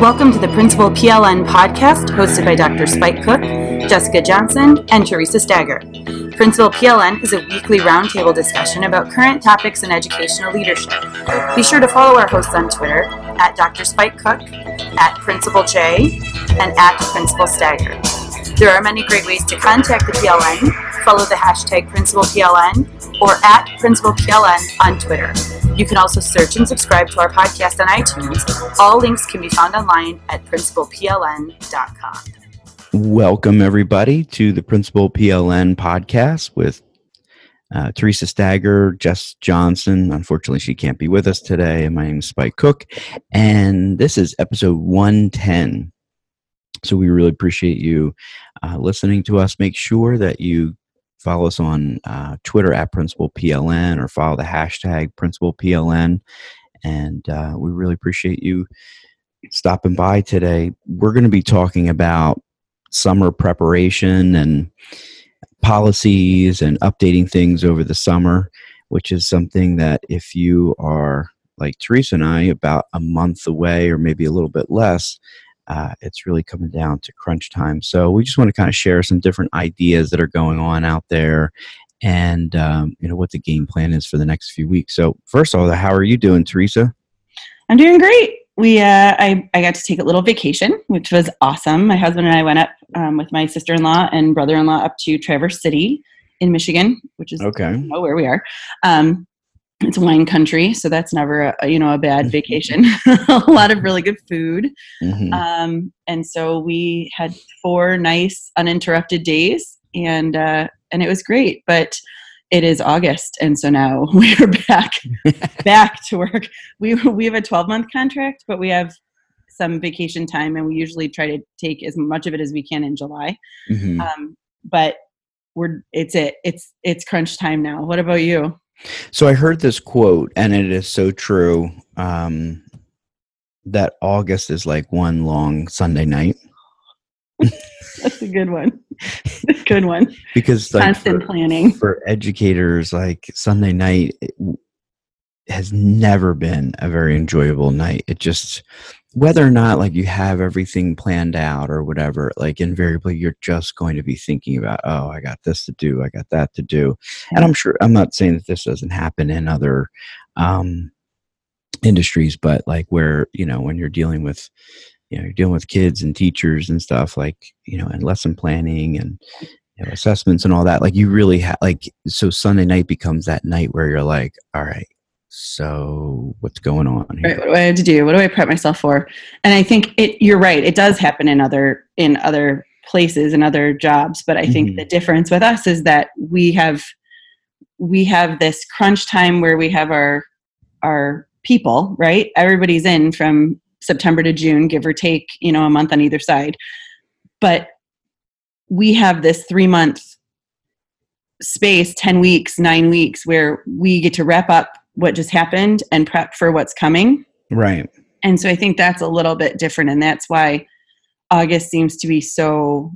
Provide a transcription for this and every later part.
Welcome to the Principal PLN podcast, hosted by Dr. Spike Cook, Jessica Johnson, and Theresa Stager. Principal PLN is a weekly roundtable discussion about current topics in educational leadership. Be sure to follow our hosts on Twitter at Dr. Spike Cook, at Principal J, and at Principal Stager. There are many great ways to contact the PLN. Follow the hashtag Principal PLN or at Principal PLN on Twitter. You can also search and subscribe to our podcast on iTunes. All links can be found online at principalpln.com. Welcome, everybody, to the Principal PLN podcast with uh, Theresa Stager, Jess Johnson. Unfortunately, she can't be with us today. My name is Spike Cook, and this is episode 110. So we really appreciate you uh, listening to us. Make sure that you follow us on uh, Twitter at Principal PLN or follow the hashtag Principal PLN. And uh, we really appreciate you stopping by today. We're going to be talking about summer preparation and policies and updating things over the summer, which is something that if you are like Theresa and I, about a month away or maybe a little bit less, uh, it's really coming down to crunch time. So we just want to kind of share some different ideas that are going on out there, and um, you know what the game plan is for the next few weeks. So first of all, how are you doing, Theresa? I'm doing great. We uh, I I got to take a little vacation, which was awesome. My husband and I went up um, with my sister-in-law and brother-in-law up to Traverse City in Michigan, which is okay. Know where we are. Um, it's wine country, so that's never a, you know a bad vacation. a lot of really good food, mm-hmm. um, and so we had four nice uninterrupted days, and uh, and it was great. But it is August, and so now we are back back to work. We we have a twelve month contract, but we have some vacation time, and we usually try to take as much of it as we can in July. Mm-hmm. Um, but we're it's it it's it's crunch time now. What about you? So I heard this quote, and it is so true um, that August is like one long Sunday night. That's a good one. good one. Because like, constant for, planning for educators, like Sunday night has never been a very enjoyable night. It just whether or not like you have everything planned out or whatever like invariably you're just going to be thinking about oh i got this to do i got that to do. And i'm sure i'm not saying that this doesn't happen in other um industries but like where you know when you're dealing with you know you're dealing with kids and teachers and stuff like you know and lesson planning and you know, assessments and all that like you really have like so sunday night becomes that night where you're like all right so what's going on here? Right, what do I have to do? What do I prep myself for? And I think it you're right, it does happen in other in other places and other jobs, but I think mm-hmm. the difference with us is that we have we have this crunch time where we have our our people, right? Everybody's in from September to June, give or take, you know, a month on either side. But we have this 3 month space 10 weeks 9 weeks where we get to wrap up what just happened and prep for what's coming Right. And so I think that's a little bit different. And that's why August seems to be so,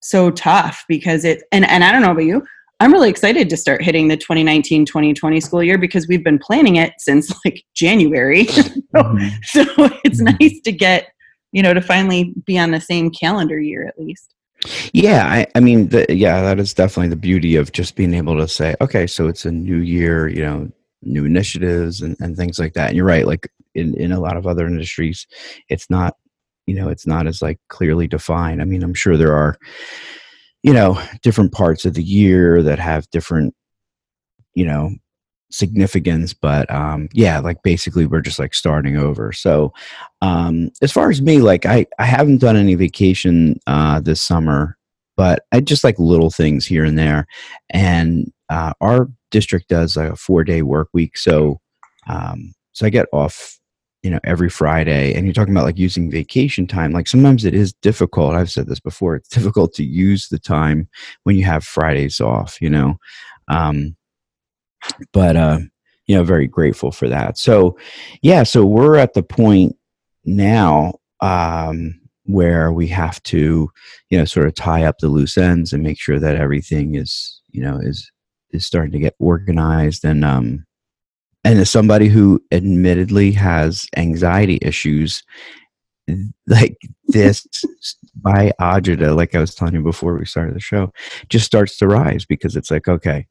so tough because it, and, and I don't know about you, I'm really excited to start hitting the 2019 2020 school year because we've been planning it since like January. so, mm-hmm. so it's mm-hmm. nice to get, you know, to finally be on the same calendar year at least. Yeah, I, I mean, the, yeah, that is definitely the beauty of just being able to say, okay, so it's a new year, you know, new initiatives and, and things like that. And you're right, like in, in a lot of other industries, it's not, you know, it's not as like clearly defined. I mean, I'm sure there are, you know, different parts of the year that have different, you know, significance but um yeah like basically we're just like starting over so um as far as me like i i haven't done any vacation uh this summer but i just like little things here and there and uh our district does a four day work week so um so i get off you know every friday and you're talking about like using vacation time like sometimes it is difficult i've said this before it's difficult to use the time when you have fridays off you know? Um but uh you know very grateful for that. So yeah so we're at the point now um where we have to you know sort of tie up the loose ends and make sure that everything is you know is is starting to get organized and um and as somebody who admittedly has anxiety issues like this by agita like i was telling you before we started the show just starts to rise because it's like okay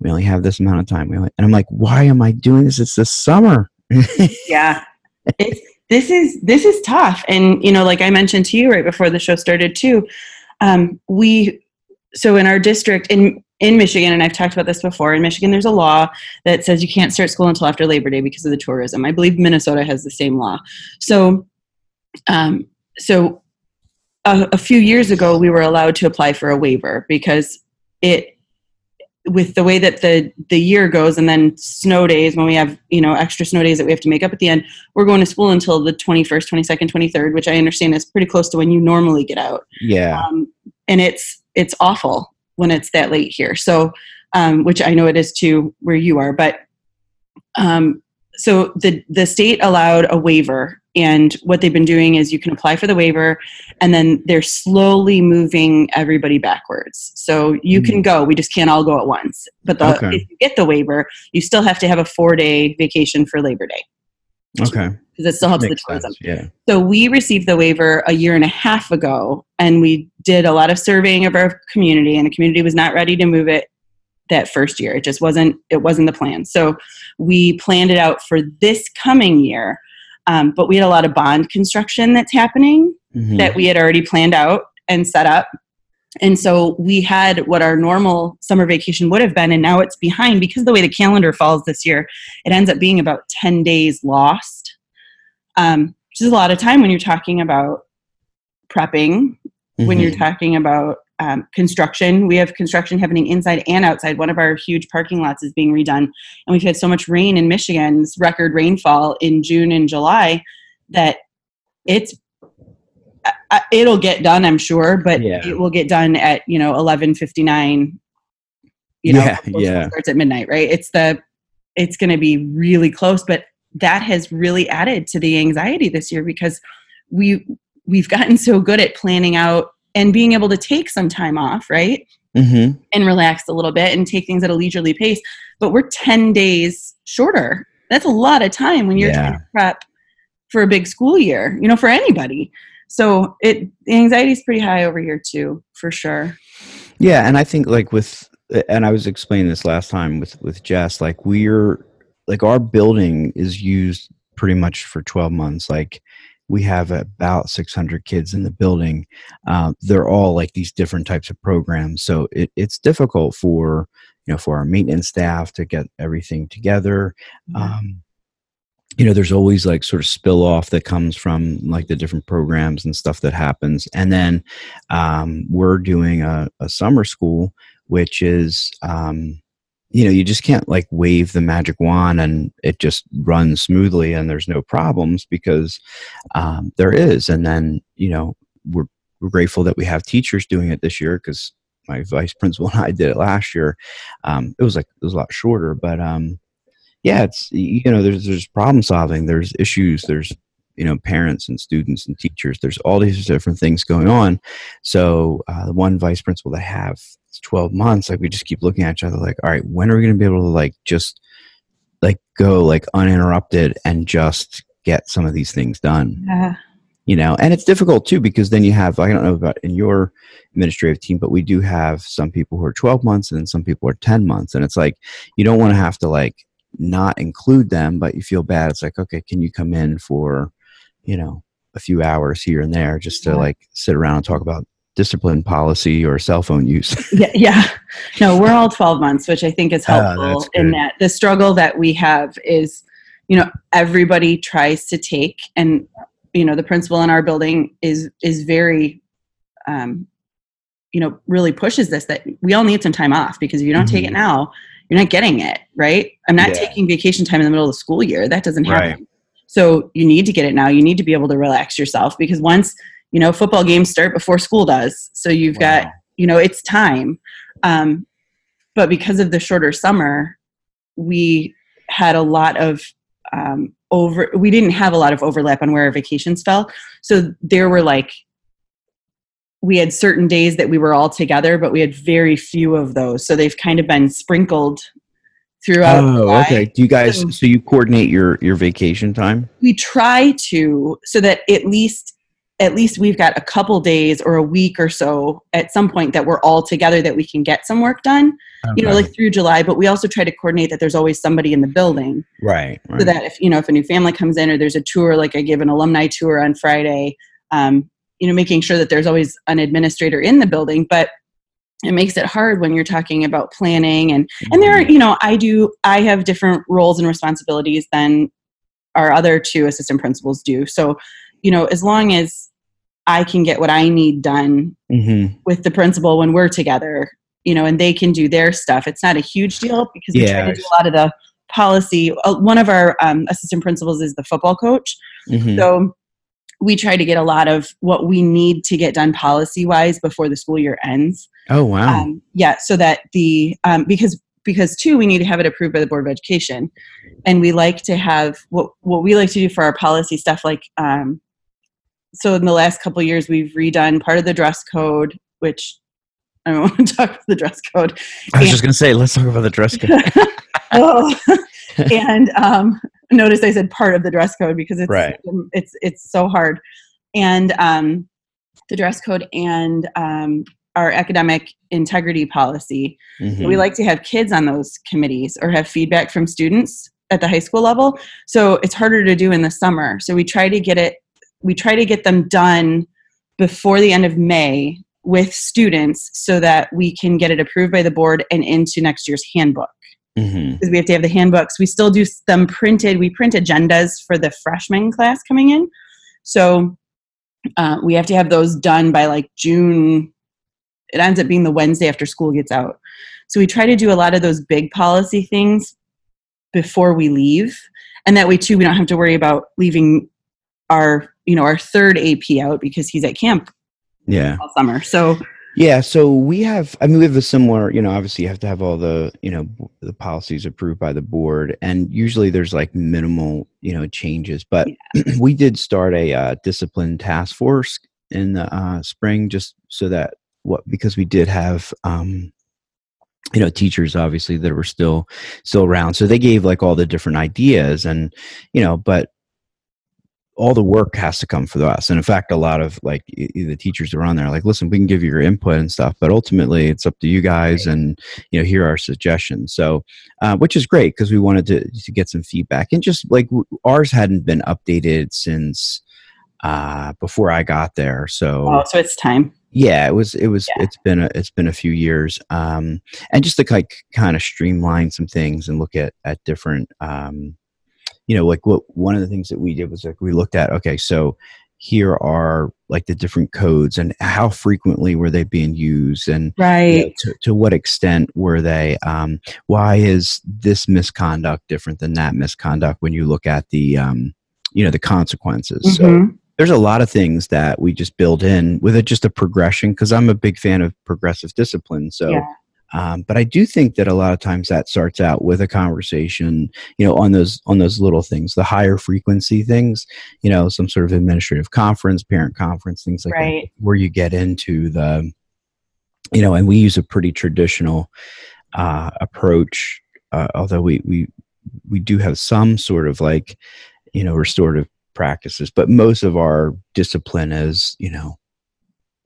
we only have this amount of time only, and i'm like why am i doing this? It's the summer. Yeah. It's, this is this is tough. And you know like i mentioned to you right before the show started too um, we so in our district in in Michigan, and I've talked about this before, in Michigan, there's a law that says you can't start school until after Labor Day because of the tourism. I believe Minnesota has the same law. So, um, so a, a few years ago, we were allowed to apply for a waiver because it, with the way that the the year goes, and then snow days when we have you know extra snow days that we have to make up at the end, we're going to school until the 21st, 22nd, 23rd, which I understand is pretty close to when you normally get out. Yeah, um, and it's it's awful when it's that late here. So, um, which I know it is too where you are, but um, so the the state allowed a waiver, and what they've been doing is you can apply for the waiver, and then they're slowly moving everybody backwards. So you mm-hmm. can go, we just can't all go at once. But the, okay. if you get the waiver, you still have to have a four day vacation for Labor Day. Okay. Because it still helps the tourism. Sense. Yeah. So we received the waiver a year and a half ago, and we did a lot of surveying of our community, and the community was not ready to move it that first year. It just wasn't. It wasn't the plan. So we planned it out for this coming year, um, but we had a lot of bond construction that's happening mm-hmm. that we had already planned out and set up and so we had what our normal summer vacation would have been, and now it's behind because of the way the calendar falls this year. It ends up being about 10 days lost, um, which is a lot of time when you're talking about prepping, mm-hmm. when you're mm-hmm. talking about um, construction. We have construction happening inside and outside. One of our huge parking lots is being redone, and we've had so much rain in Michigan's record rainfall in June and July that it's it'll get done, I'm sure, but yeah. it will get done at you know 11:59. You know, yeah, yeah. starts at midnight, right? It's the it's going to be really close, but that has really added to the anxiety this year because we we've gotten so good at planning out and being able to take some time off, right? Mm-hmm. And relax a little bit and take things at a leisurely pace. But we're 10 days shorter. That's a lot of time when you're yeah. trying to prep for a big school year, you know, for anybody so it the anxiety is pretty high over here too for sure. Yeah and i think like with and i was explaining this last time with with jess like we're like our building is used pretty much for 12 months. Like we have about 600 kids in the building. Uh, they're all like these different types of programs. So it, it's difficult for you know for our maintenance staff to get everything together. Um, you know there's always like sort of spill off that comes from like the different programs and stuff that happens. And then um, we're doing a, a, summer school which is um, you know you just can't like wave the magic wand and it just runs smoothly and there's no problems because um, there is. And then you know we're, we're grateful that we have teachers doing it this year because my vice principal and i did it last year. Um, it was like it was a lot shorter but um, yeah, it's you know, there's there's problem solving, there's issues, there's you know parents and students and teachers. There's all these different things going on. So uh, the one vice principal that I have, it's 12 months. Like we just keep looking at each other, like, all right, when are we going to be able to like just like go like uninterrupted and just get some of these things done? Yeah. you know and it's difficult too because then you have i don't know about in your administrative team but we do have some people who are 12 months and some people are 10 months and it's like you don't want to have to like not include them but you feel bad it's like okay can you come in for you know a few hours here and there just to Yeah. like sit around and talk about discipline policy or cell phone use yeah, yeah. No, we're all 12 months, which I think is Ah, helpful that's in that the struggle that we have is, you know, everybody tries to take and you know, the principal in our building is is very um you know, really pushes this that we all need some time off because if you don't take it Mhm. now, you're not getting it, right? I'm not Yeah. taking vacation time in the middle of the school year. That doesn't happen. Right. So you need to get it now. You need to be able to relax yourself because once, you know, football games start before school does. So you've got you know it's time um, but because of the shorter summer we had a lot of um, over we didn't have a lot of overlap on where our vacations fell so there were like we had certain days that we were all together but we had very few of those. So they've kind of been sprinkled throughout oh July. okay. Do you guys So- so you coordinate your your vacation time? We try to so that at least at least we've got a couple days or a week or so at some point that we're all together that we can get some work done you know like through july. But we also try to coordinate that there's always somebody in the building. Right, right. so that if you know if a new family comes in or there's a tour like i give an alumni tour on friday um, you know making sure that there's always an administrator in the building but it makes it hard when you're talking about planning and and there are Mm-hmm. you know i do i have different roles and responsibilities than our other two assistant principals do so you know as long as i can get what i need done Mhm. with the principal when we're together you know and they can do their stuff it's not a huge deal because we Yeah, try to do a lot of the policy uh, one of our um, assistant principals is the football coach Mhm. so we try to get a lot of what we need to get done policy wise before the school year ends oh wow um, yeah so that the um, because because two we need to have it approved by the board of education and we like to have what what we like to do for our policy stuff like um, so in the last couple of years we've redone part of the dress code which i don't want to talk about the dress code I was just gonna say, let's talk about the dress code. oh. and um, notice I said part of the dress code because it's Right. it's it's so hard. And um, the dress code and um, our academic integrity policy. Mhm. We like to have kids on those committees or have feedback from students at the high school level. So it's harder to do in the summer. So we try to get it. We try to get them done before the end of May with students so that we can get it approved by the board and into next year's handbook Mhm. we have to have the handbooks. We still do them printed. We print agendas for the freshman class coming in. So uh, we have to have those done by like June. It ends up being the Wednesday after school gets out. So we try to do a lot of those big policy things before we leave. And that way too, we don't have to worry about leaving our, you know, our third AP out because he's at camp Yeah. all summer. So Yeah, so we have. I mean, we have a similar. You know, obviously, you have to have all the you know the policies approved by the board, and usually there's like minimal you know changes. But we did start a uh, discipline task force in the uh, spring, just so that what because we did have. um you know teachers obviously that were still still around so they gave like all the different ideas and you know but all the work has to come for us. And in fact, a lot of like the teachers are on there, like, listen, we can give you your input and stuff, but ultimately it's up to you guys, and you know, here are our suggestions. So, uh, which is great because we wanted to to get some feedback, and just like ours hadn't been updated since uh, before I got there. So oh, so it's time. yeah it was it was Yeah. it's been a it's been a few years um and just to like kind of streamline some things and look at at different um you know like what one of the things that we did was like we looked at okay so here are like the different codes and how frequently were they being used and you know, Right. to, to what extent were they um why is this misconduct different than that misconduct when you look at the um you know the consequences so Mhm. there's a lot of things that we just build in with it just a progression because i'm a big fan of progressive discipline so Yeah. Um, but I do think that a lot of times that starts out with a conversation, you know, on those on those little things, the higher frequency things, you know, some sort of administrative conference, parent conference, things like Right. that, where you get into the, you know, and we use a pretty traditional uh, approach, uh, although we we we do have some sort of like, you know, restorative practices, but most of our discipline is, you know,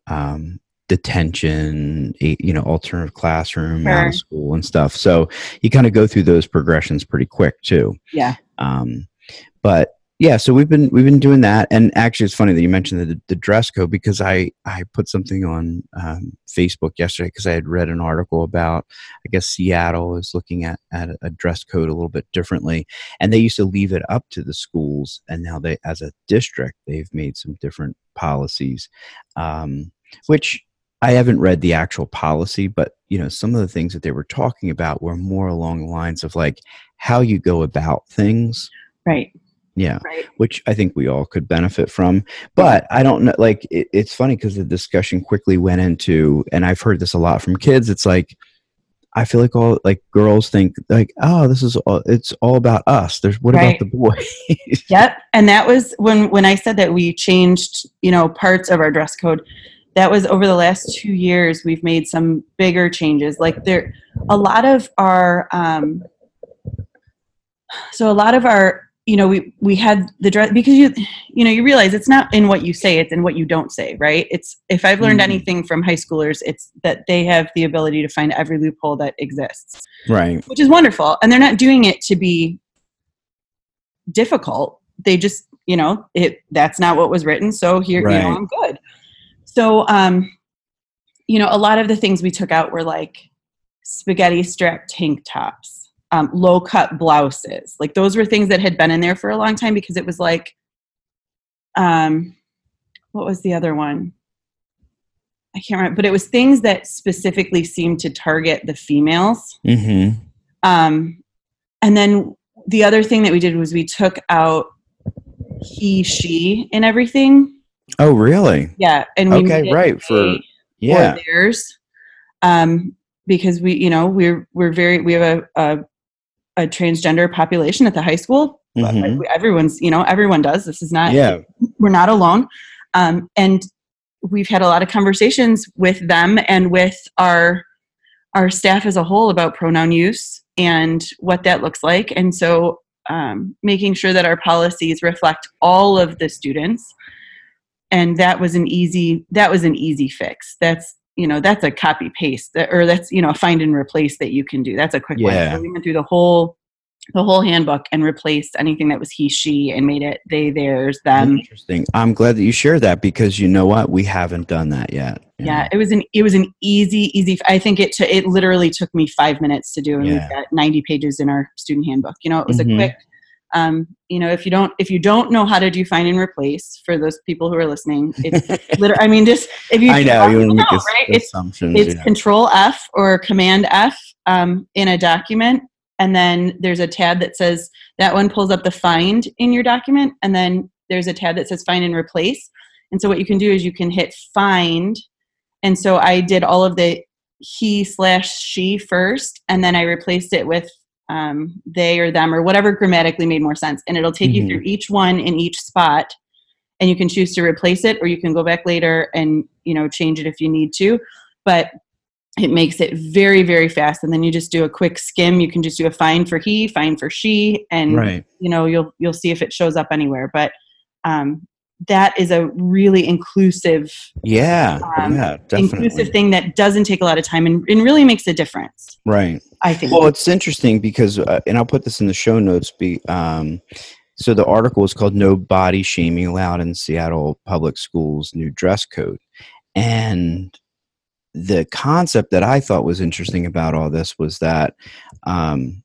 um, detention, you know, alternative classroom, out of school and stuff. So you kind of go through those progressions pretty quick too. Yeah. Um, but yeah, so we've been we've been doing that, and actually, it's funny that you mentioned the, the dress code because I I put something on um, Facebook yesterday because I had read an article about I guess Seattle is looking at at a dress code a little bit differently, and they used to leave it up to the schools, and now they as a district they've made some different policies, um, which I haven't read the actual policy, but you know some of the things that they were talking about were more along the lines of like how you go about things. Right. Yeah, Right. which I think we all could benefit from. But I don't know. Like it, it's funny because the discussion quickly went into, and I've heard this a lot from kids. It's like I feel like all like girls think like, oh, this is all. It's all about us. There's what Right. about the boys? Yep. And that was when when I said that we changed, you know, parts of our dress code. That was over the last two years. We've made some bigger changes. Like there, a lot of our, um, so a lot of our, you know, we we had the dress because you, you know, you realize it's not in what you say, it's in what you don't say, right? It's if I've learned Mhm. anything from high schoolers, it's that they have the ability to find every loophole that exists right. which is wonderful. And they're not doing it to be difficult. They just, you know, it that's not what was written. So here, you know, I'm good. So, um, you know, a lot of the things we took out were like spaghetti strap tank tops, um, low cut blouses. Like those were things that had been in there for a long time because it was like, um, what was the other one? I can't remember, but it was things that specifically seemed to target the females. Mm-hmm. Um, and then the other thing that we did was we took out he, she, and everything. Oh, really? Yeah, and we Okay, right, for- Yeah. or theirs, um, because we, you know, we're we're very we have a a, a transgender population at the high school. But, like, we- everyone's, you know, everyone does. This is not Yeah. we're not alone. Um, and we've had a lot of conversations with them and with our our staff as a whole about pronoun use and what that looks like. And so um, making sure that our policies reflect all of the students. And that was an easy that was an easy fix. That's you know that's a copy paste that, or that's you know find and replace that you can do. That's a quick Yeah. one. So we went through the whole the whole handbook and replaced anything that was he she and made it they theirs them Interesting. I'm glad that you shared that because you know what? We haven't done that yet. yeah know? it was an it was an easy easy i think it t- it literally took me five minutes to do and Yeah. we've got 90 pages in our student handbook you know it was Mhm. a quick um, you know if you don't if you don't know how to do find and replace for those people who are listening it's literally i mean just if you I know you know, right? it's it's yeah. control F or command F um, in a document. And then there's a tab that says that one pulls up the find in your document. And then there's a tab that says find and replace. And so what you can do is you can hit find. And so I did all of the he slash she first, and then I replaced it with um, they or them or whatever grammatically made more sense. And it'll take Mhm. you through each one in each spot. And you can choose to replace it or you can go back later and you know change it if you need to. But it makes it very very fast and then you just do a quick skim you can just do a find for he find for she and right. you know you'll you'll see if it shows up anywhere but um, that is a really inclusive Yeah. um, yeah. Inclusive thing that doesn't take a lot of time and, and really makes a difference Right. I think Well, it's interesting because, uh, and I'll put this in the show notes. Be um, so the article is called "No Body Shaming Allowed in Seattle Public Schools New Dress Code," and the concept that I thought was interesting about all this was that um,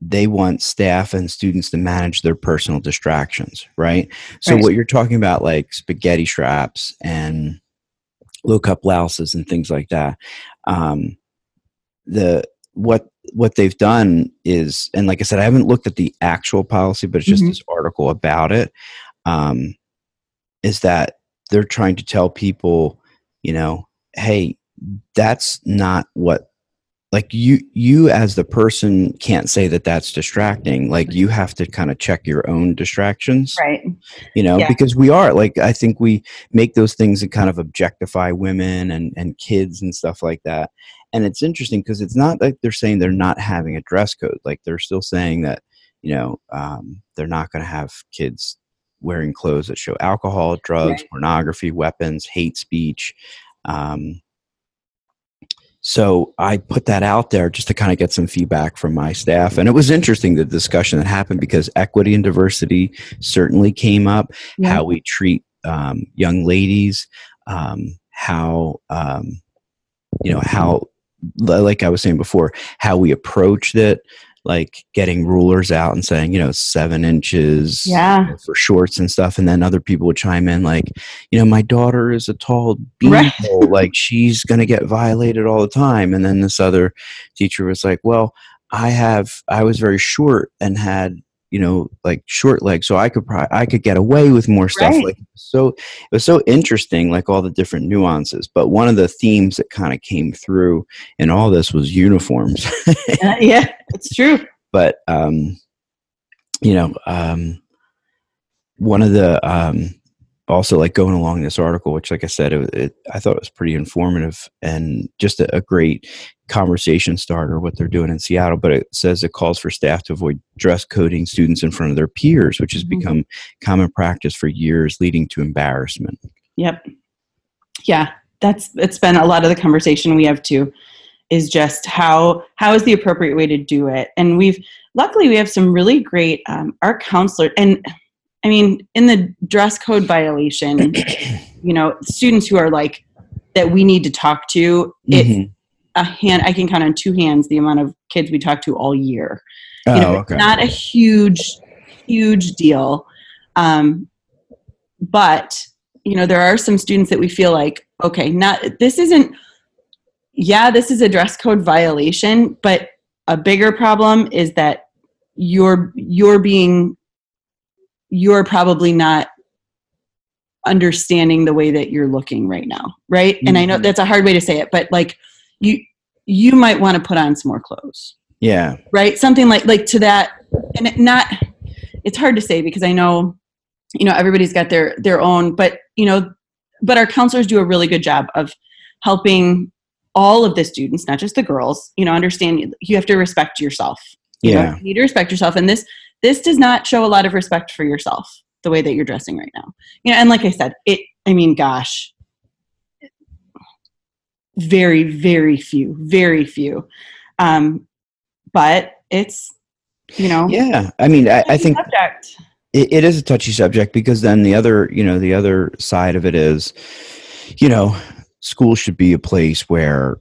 they want staff and students to manage their personal distractions, right? So Right. what you're talking about, like spaghetti straps and low cut blouses and things like that. Um, the what what they've done is, and like I said, I haven't looked at the actual policy, but it's just Mhm. this article about it. Um, is that they're trying to tell people, you know, hey, that's not what like you you as the person can't say that that's distracting like you have to kind of check your own distractions right you know Yeah. because we are like i think we make those things that kind of objectify women and and kids and stuff like that and it's interesting because it's not like they're saying they're not having a dress code like they're still saying that you know um, they're not going to have kids wearing clothes that show alcohol drugs Right. pornography weapons hate speech um, so I put that out there just to kind of get some feedback from my staff. And it was interesting the discussion that happened because equity and diversity certainly came up, Yeah. how we treat um, young ladies, um, how, um, you know, how, like I was saying before, how we approached it, like getting rulers out and saying, you know, seven inches Yeah. for shorts and stuff. And then other people would chime in, like, you know, my daughter is a tall Right. like she's going to get violated all the time. And then this other teacher was like, well, I have, I was very short and had, you know, like short legs, so I could probably, I could get away with more stuff. Right. Like, so it was so interesting, like all the different nuances. But one of the themes that kind of came through in all this was uniforms. Uh, yeah, it's true. but um, you know, um, one of the um, also like going along this article, which, like I said, it, it, I thought it was pretty informative and just a, a great conversation starter. What they're doing in Seattle, but it says it calls for staff to avoid dress coding students in front of their peers, which has Mhm. become common practice for years, leading to embarrassment. Yep. Yeah, that's it's been a lot of the conversation we have too is just how how is the appropriate way to do it and we've luckily we have some really great um, our counselor and i mean in the dress code violation you know students who are like that we need to talk to it's Mhm. a hand i can count on two hands the amount of kids we talk to all year Oh, you know, okay. it's not a huge, huge deal. Um, but you know, there are some students that we feel like, okay, not this isn't. Yeah, this is a dress code violation, but a bigger problem is that you're you're being you're probably not understanding the way that you're looking right now right and i know Mhm. that's a hard way to say it but like you you might want to put on some more clothes yeah. right something like like to that and it not it's hard to say because i know you know everybody's got their their own but you know but our counselors do a really good job of helping all of the students not just the girls you know understand you have to respect yourself you know, Yeah. you need to respect yourself and this this does not show a lot of respect for yourself the way that you're dressing right now. You know and like i said it i mean gosh. Very very few very few. Um but it's you know. Yeah. I mean, I, I think subject. it, it is a touchy subject because then the other you know the other side of it is you know school should be a place where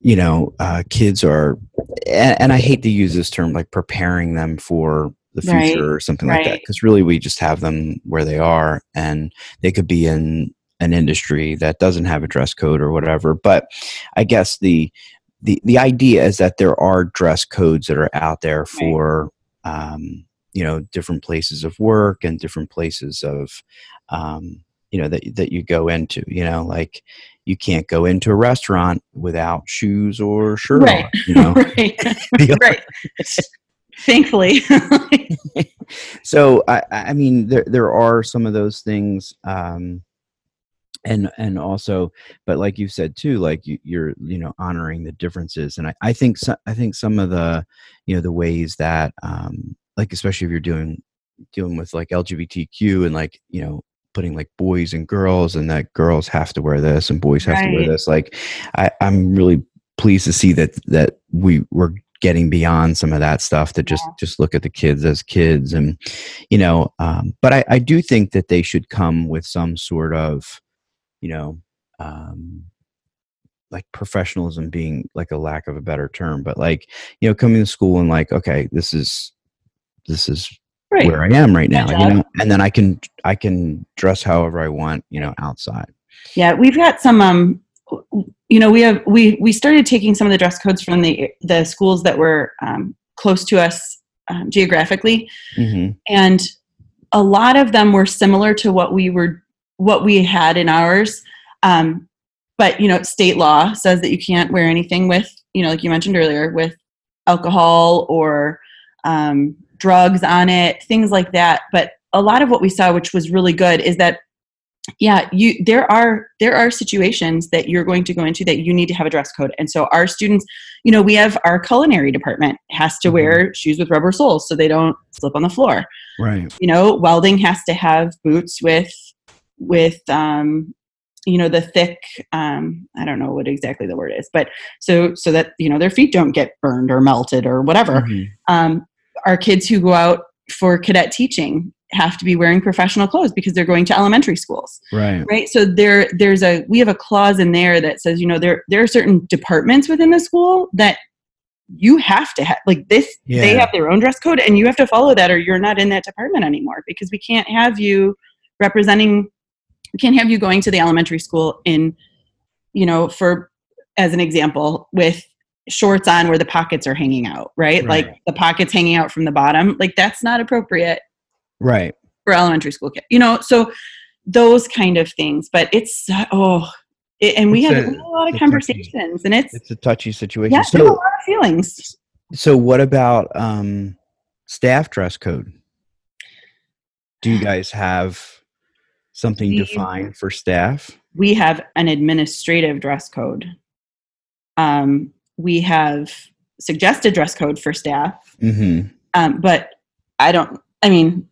you know uh, kids are and, and i hate to use this term like preparing them for the future Right, or something like that because really we just have them where they are and they could be in an industry that doesn't have a dress code or whatever but i guess the the the idea is that there are dress codes that are out there for um, you know different places of work and different places of um, you know that that you go into you know like you can't go into a restaurant without shoes or shirt Right. on you know? Right. Right. Thankfully. So I, I mean there there are some of those things um and and also but like you said too like you, you're you know honoring the differences and I, I think so, I think some of the you know the ways that um like especially if you're doing dealing with like LGBTQ and like you know putting like boys and girls and that girls have to wear this and boys have to wear this like I, I'm really pleased to see that that we were getting beyond some of that stuff to just just look at the kids as kids and you know um, but I, I do think that they should come with some sort of you know um, like professionalism being like a lack of a better term but like you know coming to school and like okay this is this is right. where i am right now you know and then i can i can dress however i want you know outside. Yeah we've got some um you know we have we we started taking some of the dress codes from the the schools that were um, close to us um, geographically. Hmm and a lot of them were similar to what we were what we had in ours. Um, but you know state law says that you can't wear anything with you know, like you mentioned earlier, with alcohol or um, drugs on it, things like that. But a lot of what we saw, which was really good, is that yeah you there are there are situations that you're going to go into that you need to have a dress code and so our students you know we have our culinary department has to wear mm-hmm. shoes with rubber soles so they don't slip on the floor right you know welding has to have boots with with um you know the thick um i don't know what exactly the word is but so so that you know their feet don't get burned or melted or whatever mm-hmm. um our kids who go out for cadet teaching have to be wearing professional clothes because they're going to elementary schools. Right. Right? So there there's a we have a clause in there that says you know there there are certain departments within the school that you have to have like this yeah. they have their own dress code and you have to follow that or you're not in that department anymore because we can't have you representing we can't have you going to the elementary school in you know for as an example with shorts on where the pockets are hanging out right? right. Like the pockets hanging out from the bottom like that's not appropriate right. for elementary school kids you know? So those kind of things but it's oh it, and we have, a, a, lot of conversations touchy, and it's it's a touchy situation. Yeah, so, a lot of feelings. So what about um staff dress code? Do you guys have something we, defined for staff? We have an administrative dress code um we have suggested dress code for staff mm-hmm. um, but i don't i mean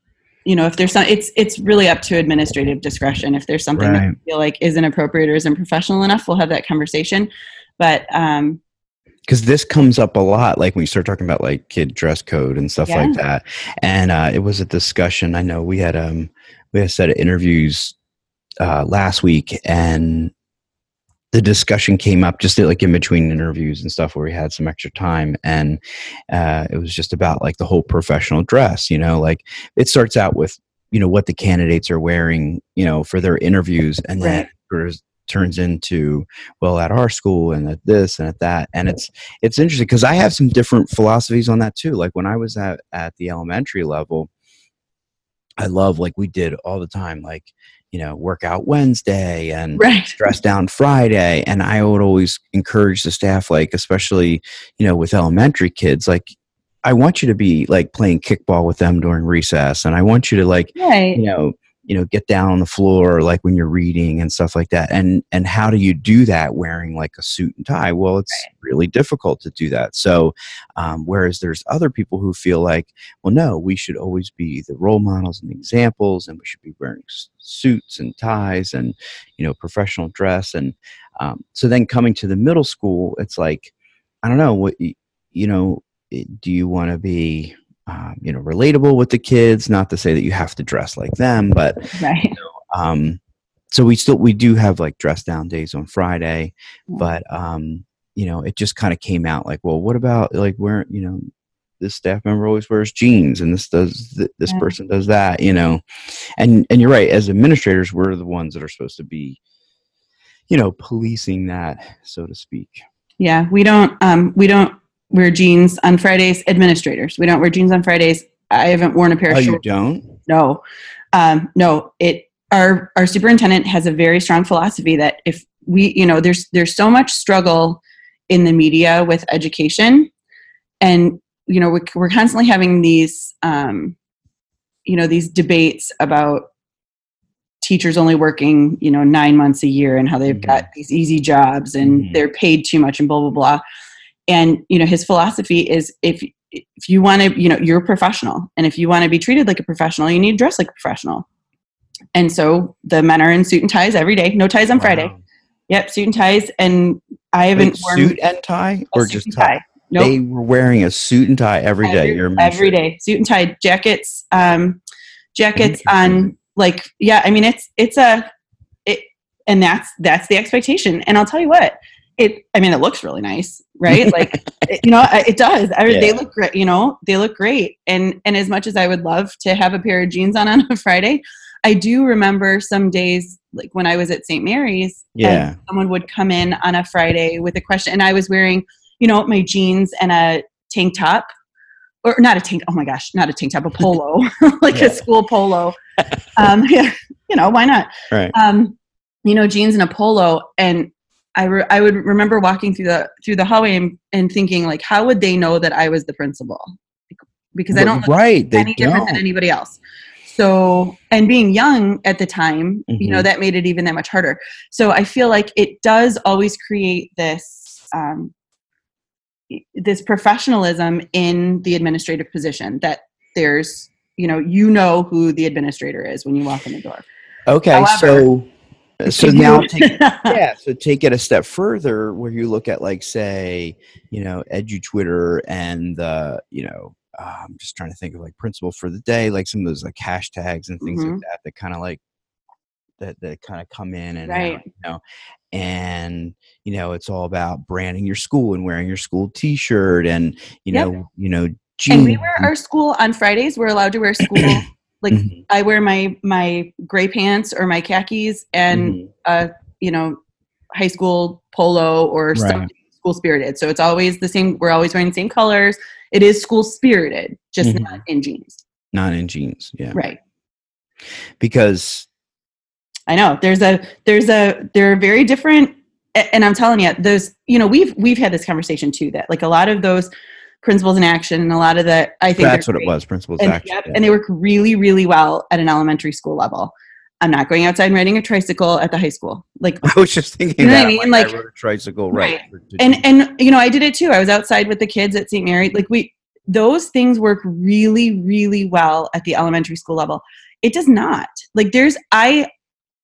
you know if there's some it's it's really up to administrative discretion if there's something right. that we feel like isn't appropriate or isn't professional enough we'll have that conversation but um because this comes up a lot like when you start talking about like kid dress code and stuff yeah. like that and uh, it was a discussion i know we had um we had a set of interviews uh, last week and the discussion came up just like in between interviews and stuff where we had some extra time and uh, it was just about like the whole professional dress you know like it starts out with you know what the candidates are wearing you know for their interviews and then right. turns into well at our school and at this and at that and it's it's interesting because i have some different philosophies on that too like when i was at at the elementary level i love like we did all the time like you know, workout Wednesday and right. dress down Friday. And I would always encourage the staff, like, especially, you know, with elementary kids, like, I want you to be like playing kickball with them during recess. And I want you to, like, right. you know, you know get down on the floor like when you're reading and stuff like that. And and how do you do that wearing like a suit and tie? Well it's right. really difficult to do that. So um, whereas there's other people who feel like well no we should always be the role models and examples and we should be wearing suits and ties and you know professional dress. And um, so then coming to the middle school it's like i don't know what you know do you want to be um, you know relatable with the kids not to say that you have to dress like them but right. you know, um, so we still we do have like dress down days on friday but um, you know it just kind of came out like well what about like where you know this staff member always wears jeans and this does th- this yeah. person does that you know and and you're right as administrators we're the ones that are supposed to be you know policing that so to speak yeah we don't um we don't wear jeans on Fridays. Administrators, we don't wear jeans on Fridays. I haven't worn a pair of oh, shorts. you don't? No, um, no. It our our superintendent has a very strong philosophy that if we, you know, there's there's so much struggle in the media with education, and you know, we're, we're constantly having these, um, you know, these debates about teachers only working, you know, nine months a year and how they've mm-hmm. got these easy jobs and mm-hmm. they're paid too much and blah blah blah and you know his philosophy is if if you want to you know you're a professional and if you want to be treated like a professional you need to dress like a professional. And so the men are in suit and ties every day no ties on wow. friday. Yep suit and ties and i haven't worn suit and tie? or just tie, tie. Nope. they were wearing a suit and tie every, every day you're every day. Suit and tie jackets um jackets on like yeah i mean it's it's a it and that's that's the expectation. And i'll tell you what it i mean it looks really nice right? Like it, you know it does. I, yeah. they look great you know? They look great. And and as much as i would love to have a pair of jeans on on a friday i do remember some days like when i was at st mary's yeah. someone would come in on a friday with a question and i was wearing you know my jeans and a tank top or not a tank oh my gosh not a tank top a polo like yeah. a school polo. Um yeah you know why not? Right. Um you know jeans and a polo and I, re- I would remember walking through the through the hallway and, and thinking like how would they know that I was the principal because I don't look right they any different than don't. anybody else so and being young at the time you know Mhm. that made it even that much harder so I feel like it does always create this um, this professionalism in the administrative position that there's you know you know who the administrator is when you walk in the door okay However, so so now take yeah so take it a step further where you look at like say you know edu twitter and the you know uh, i'm just trying to think of like principle for the day like some of those like hashtags and things Mhm. like that that kind of like that that kind of come in and Right. out, you know and you know it's all about branding your school and wearing your school t-shirt and you Yep. know you know and we wear our school on fridays we're allowed to wear school like Mhm. i wear my my gray pants or my khakis and Mhm. uh you know high school polo or Right. something school spirited so it's always the same we're always wearing the same colors it is school spirited just Mhm. not in jeans not in jeans yeah right because I know there's a there's a they're very different and I'm telling you those you know we've we've had this conversation too that like a lot of those principles in action and a lot of the I think that's what it was principles and, action yep, yeah. and they work really really well at an elementary school level. I'm not going outside and riding a tricycle at the high school like I was just thinking You know that what I mean? I Like- rode a tricycle right, Right. and and you know I did it too. I was outside with the kids at St. Mary like we those things work really really well at the elementary school level. It does not like there's I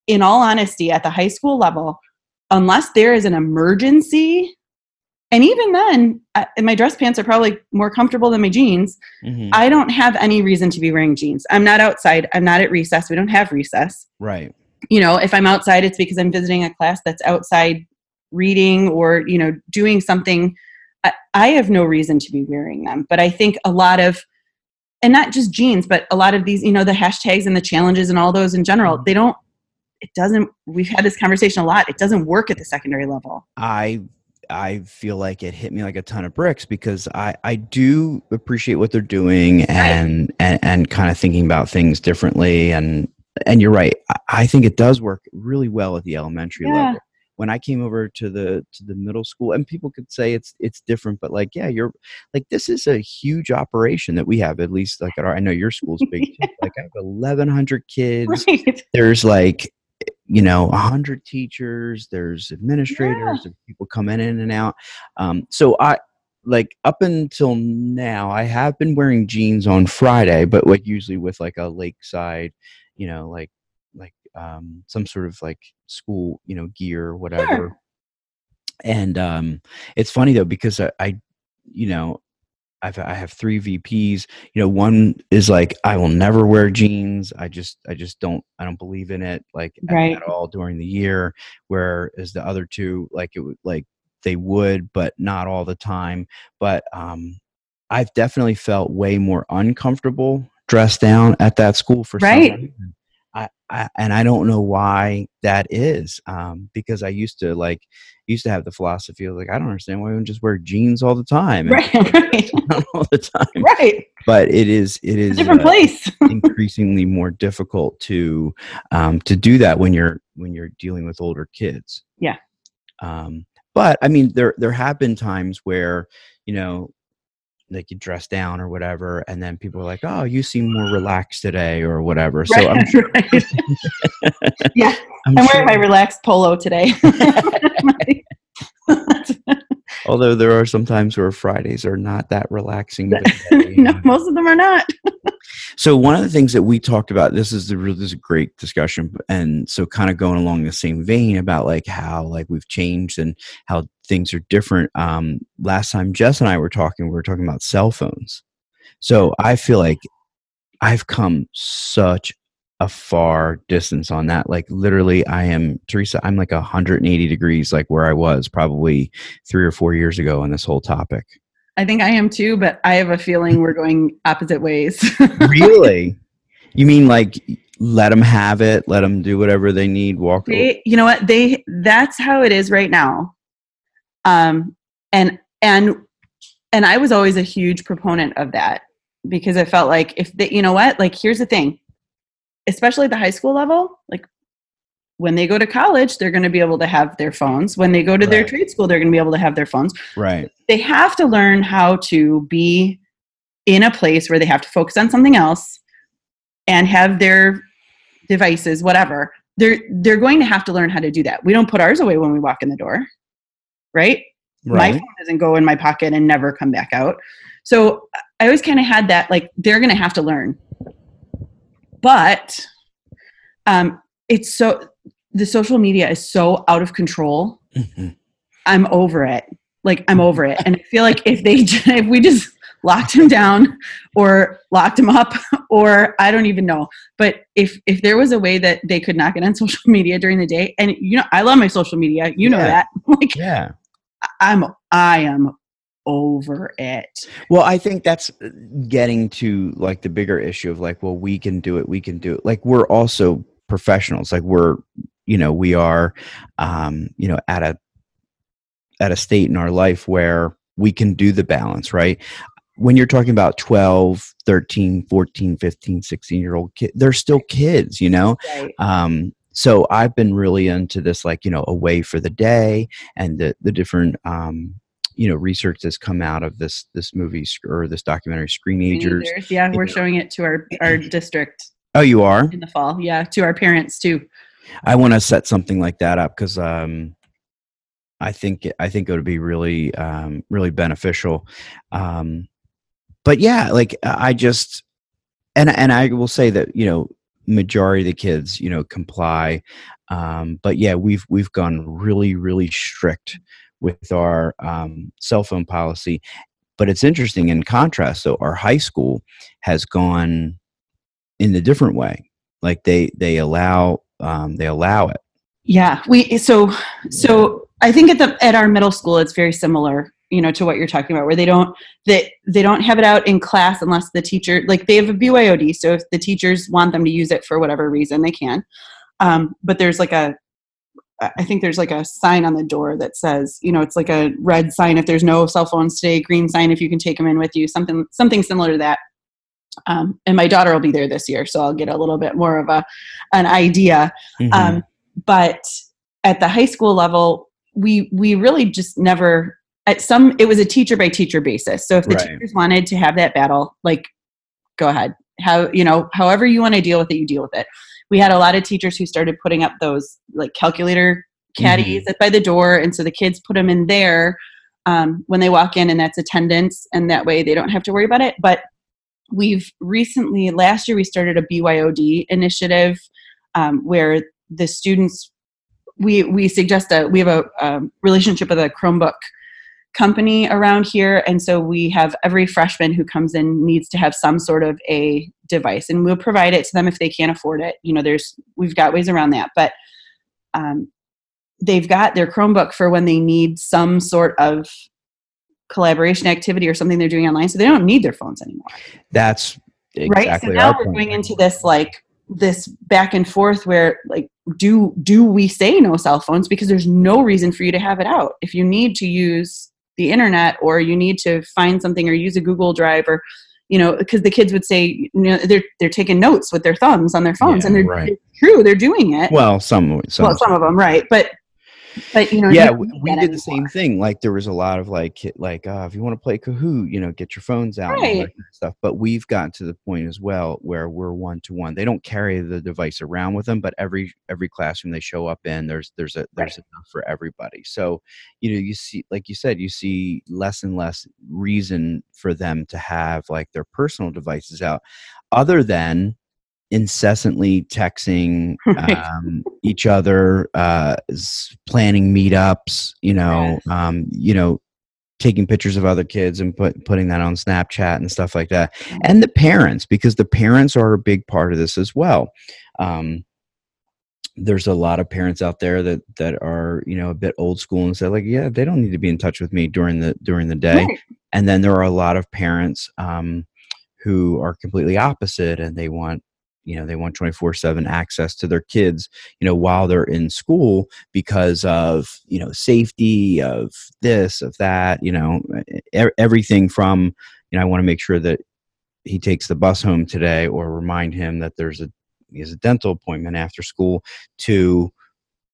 in all honesty at the high school level unless there is an emergency and even then uh, my dress pants are probably more comfortable than my jeans. Mhm. i don't have any reason to be wearing jeans. I'm not outside. I'm not at recess. We don't have recess. Right. You know if i'm outside it's because i'm visiting a class that's outside reading or you know doing something. I, I have no reason to be wearing them. But i think a lot of and not just jeans but a lot of these you know the hashtags and the challenges and all those in general they don't it doesn't we've had this conversation a lot. It doesn't work at the secondary level. I I feel like it hit me like a ton of bricks because I I do appreciate what they're doing and and, and kind of thinking about things differently. And and you're right I, I think it does work really well at the elementary Yeah. level. When I came over to the to the middle school and people could say it's it's different but like yeah you're like this is a huge operation that we have at least like at our I know your school's big too like I have 1100 kids. Right. There's like you know a hundred teachers there's administrators there's people coming in and out. Um, so i like up until now i have been wearing jeans on friday but like usually with like a lakeside you know like like um some sort of like school you know gear or whatever. And um it's funny though because i, I you know I've, I have three VPs. You know, one is like I will never wear jeans. I just I just don't I don't believe in it like at- at, all during the year. Whereas the other two like it would like they would, but not all the time. But um, I've definitely felt way more uncomfortable dressed down at that school for Right. some reason. I, I and I don't know why that is um, because I used to like used to have the philosophy of like I don't understand why we just wear jeans all the time right all the time. Right. But it is it is a different uh, place. increasingly more difficult to um, to do that when you're when you're dealing with older kids. Yeah. um, but I mean there there have been times where you know like you dress down or whatever and then people are like oh you seem more relaxed today or whatever. So I'm, right. yeah I'm i'm sure- wearing my relaxed polo today. Although there are some times where fridays are not that relaxing of a day, no most of them are not. So one of the things that we talked about, this is the this is a great discussion, and so kind of going along the same vein about like how like we've changed and how things are different. Um, last time Jess and I were talking, we were talking about cell phones. So I feel like I've come such a far distance on that. Like literally, I am Theresa. I'm like 180 degrees, like where I was probably three or four years ago on this whole topic. i think i am too but i have a feeling we're going opposite ways really? You mean like let them have it, let them do whatever they need, walk they you know what they that's how it is right now um and and and i was always a huge proponent of that because i felt like if they you know what like here's the thing especially at the high school level like when they go to college, they're going to be able to have their phones. When they go to their trade school, they're going to be able to have their phones. Right. They have to learn how to be in a place where they have to focus on something else and have their devices, whatever. They're they're going to have to learn how to do that. We don't put ours away when we walk in the door, right? my phone doesn't go in my pocket and never come back out. So I always kind of had that like they're going to have to learn. But um, it's so the social media is so out of control. Mhm. I'm over it. Like I'm over it, and I feel like if they if we just locked him down or locked him up or I don't even know. But if if there was a way that they could not get on social media during the day, and you know I love my social media, you know that. Like Yeah. I'm I am over it. Well, I think that's uh, getting to like the bigger issue of like, well, we can do it. We can do it. Like we're also professionals. Like we're, you know, we are, um, you know, at a at a state in our life where we can do the balance, right? When you're talking about 12, 13, 14, 15, 16 year old kid, they're still kids, you know? Right. um so i've been really into this like you know away for the day and the the different um you know research that's come out of this this movie sc- or this documentary screenagers. Yeah, we're know. showing it to our our district oh you are in the fall. Yeah, to our parents too. i want to set something like that up because um i think i think it would be really um really beneficial um but yeah like i just and and i will say that you know majority of the kids you know comply. Um but yeah we've we've gone really really strict with our um cell phone policy. But it's interesting in contrast So our high school has gone in a different way. Like they they allow um they allow it. Yeah, we so so I think at the at our middle school it's very similar, you know, to what you're talking about, where they don't they they don't have it out in class unless the teacher like they have a BYOD. So if the teachers want them to use it for whatever reason, they can. Um, but there's like a I think there's like a sign on the door that says, you know, it's like a red sign if there's no cell phones today, green sign if you can take them in with you, something something similar to that. Um, and my daughter will be there this year, so I'll get a little bit more of a an idea Mhm. um, but at the high school level we we really just never at some it was a teacher by teacher basis. So if the Right. teachers wanted to have that battle like go ahead. How you know however you want to deal with it you deal with it. We had a lot of teachers who started putting up those like calculator caddies at by the door and so the kids put them in there um, when they walk in and that's attendance and that way they don't have to worry about it. But we've recently last year we started a byod initiative um, where the students we we suggest a we have a um, relationship with a chromebook company around here and so we have every freshman who comes in needs to have some sort of a device and we'll provide it to them if they can't afford it. You know there's we've got ways around that but um, they've got their chromebook for when they need some sort of collaboration activity or something they're doing online so they don't need their phones anymore. That's right? So now we're point. going into this like this back and forth where like do do we say no cell phones? Because there's no reason for you to have it out. If you need to use the internet or you need to find something or use a google drive or you know because the kids would say you know they're they're taking notes with their thumbs on their phones Yeah, and they're right. true they're doing it well some some, well some of them right but but you know yeah we, we did that the same thing like there was a lot of like like uh, if you want to play kahoot you know get your phones out and that kind of stuff but we've gotten to the point as well where we're one to one they don't carry the device around with them but every every classroom they show up in there's there's a there's enough for everybody. So you know you see like you said you see less and less reason for them to have like their personal devices out other than incessantly texting um, each other, uh, planning meetups, you know, um, you know, taking pictures of other kids and put, putting that on Snapchat and stuff like that. And the parents, because the parents are a big part of this as well. Um, there's a lot of parents out there that that are you know a bit old school and say like yeah they don't need to be in touch with me during the during the day Right. and then there are a lot of parents um, who are completely opposite and they want you know they want 24 7 access to their kids you know while they're in school because of you know safety of this of that you know everything from you know i want to make sure that he takes the bus home today or remind him that there's a he has a dental appointment after school to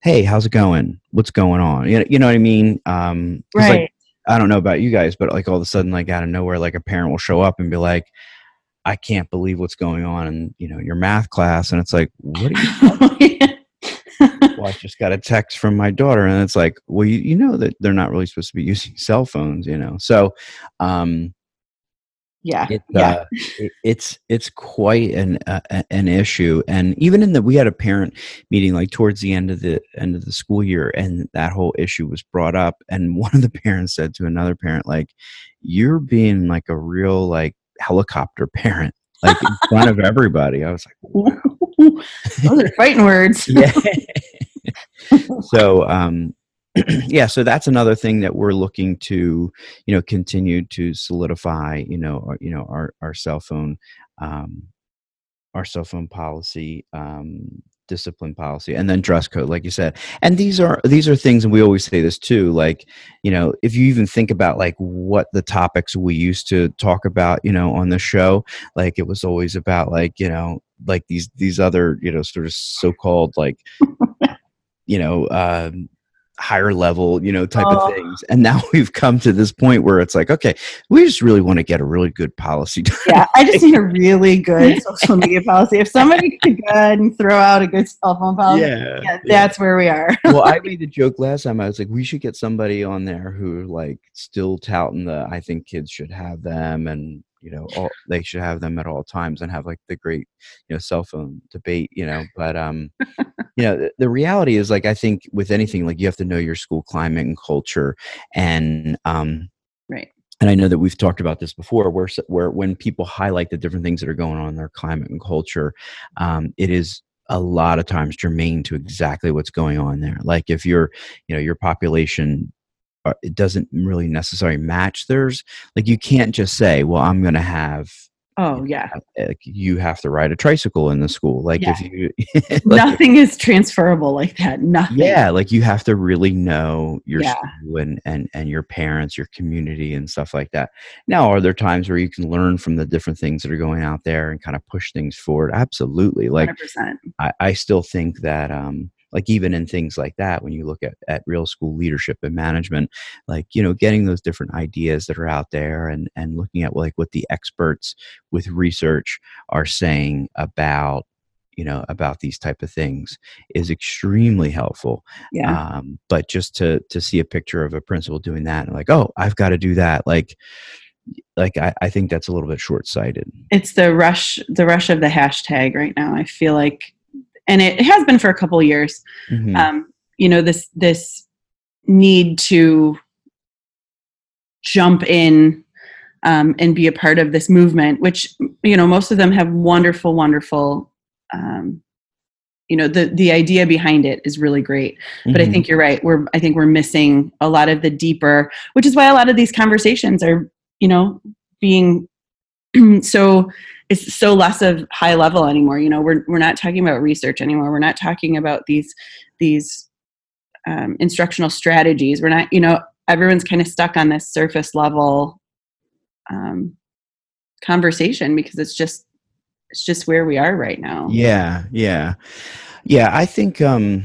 hey, how's it going? What's going on? You know, you know what I mean? Um, Right. Like, I don't know about you guys, but like all of a sudden, like out of nowhere, like a parent will show up and be like, I can't believe what's going on in, you know, your math class. And it's like, what are you well, I just got a text from my daughter, and it's like, well, you, you know that they're not really supposed to be using cell phones, you know. So, um, yeah. it, Yeah. uh, it, it's it's quite an uh, an issue, and even in the we had a parent meeting like towards the end of the end of the school year, and that whole issue was brought up, and one of the parents said to another parent, like, "You're being like a real like helicopter parent." Like in front of everybody, I was like, Those are fighting words. yeah. so um yeah so that's another thing that we're looking to you know continue to solidify you know our, you know our our cell phone um our cell phone policy um discipline policy and then dress code like you said. And these are these are things and we always say this too like you know if you even think about like what the topics we used to talk about you know on the show like it was always about like you know like these these other you know sort of so-called like you know um higher level you know type Oh. of things and now we've come to this point where it's like okay we just really want to get a really good policy. Yeah, I just need a really good social media policy. If somebody could go ahead and throw out a good cell phone policy, yeah, yeah, that's where we are. well, I made the joke last time. I was like, we should get somebody on there who like still touting the I think kids should have them and you know all, they should have them at all times and have like the great you know cell phone debate you know but um you know the, the reality is like I think with anything like you have to know your school climate and culture and um Right. and I know that we've talked about this before, where where when people highlight the different things that are going on in their climate and culture, um, it is a lot of times germane to exactly what's going on there. Like if your you know your population it doesn't really necessarily match theirs, like you can't just say, well, I'm going to have Oh yeah, like, you have to ride a tricycle in the school. Like if you like, nothing is transferable like that. Nothing. yeah like you have to really know your Yeah. school and, and and your parents your community and stuff like that now are there times where you can learn from the different things that are going out there and kind of push things forward absolutely like. I, I still think that um like even in things like that when you look at, at real school leadership and management like you know getting those different ideas that are out there and and looking at like what the experts with research are saying about you know about these type of things is extremely helpful Yeah. um, but just to to see a picture of a principal doing that and like oh i've got to do that like like I, I think that's a little bit short-sighted it's the rush the rush of the hashtag right now i feel like and it, has been for a couple years Mhm. um, you know this this need to jump in um, and be a part of this movement which you know most of them have wonderful wonderful um, you know the the idea behind it is really great but i Mhm. think you're right we're i think we're missing a lot of the deeper which is why a lot of these conversations are you know being so it's so less of high level anymore. You know we're we're not talking about research anymore. We're not talking about these these um, instructional strategies. We're not you know everyone's kind of stuck on this surface level um, conversation because it's just it's just where we are right now. Yeah, yeah, yeah. I think um,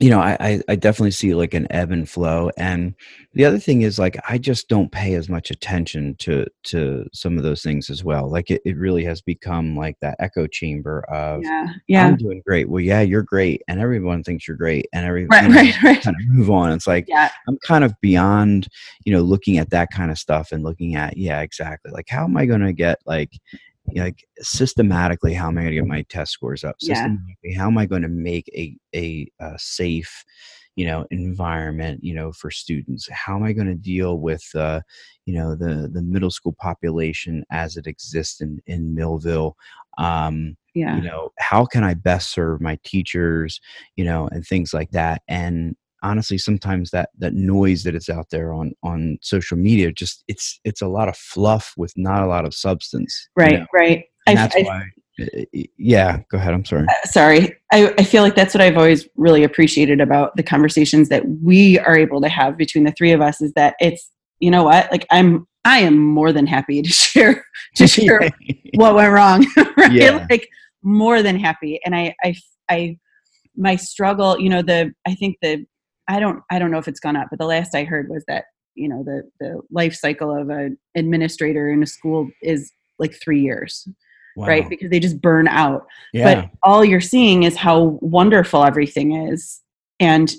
you know, I, I definitely see like an ebb and flow, and the other thing is like I just don't pay as much attention to to some of those things as well. Like it, it really has become like that echo chamber of yeah yeah I'm doing great. Well, yeah, you're great, and everyone thinks you're great, and every right you know, right right kind of move on. It's like yeah I'm kind of beyond, you know, looking at that kind of stuff and looking at, yeah, exactly. Like, how am I going to get like, you know, like systematically, how am I going to get my test scores up? Yeah. How am I going to make a a, uh safe, you know, environment, you know, for students? How am I going to deal with, uh, you know, the the middle school population as it exists in in Millville? Um, yeah you know how can i best serve my teachers you know and things like that and honestly sometimes that that noise that is out there on on social media just it's it's a lot of fluff with not a lot of substance you right know? right. And I, that's I, why uh, yeah go ahead i'm sorry. Sorry. I, I feel like that's what i've always really appreciated about the conversations that we are able to have between the three of us is that it's you know what? Like i'm i am more than happy to share to share what went wrong right? Yeah. like more than happy. And I, I i my struggle you know the i think the i don't i don't know if it's gone up but the last i heard was that you know the the life cycle of an administrator in a school is like three years wow. right because they just burn out. Yeah. but all you're seeing is how wonderful everything is. And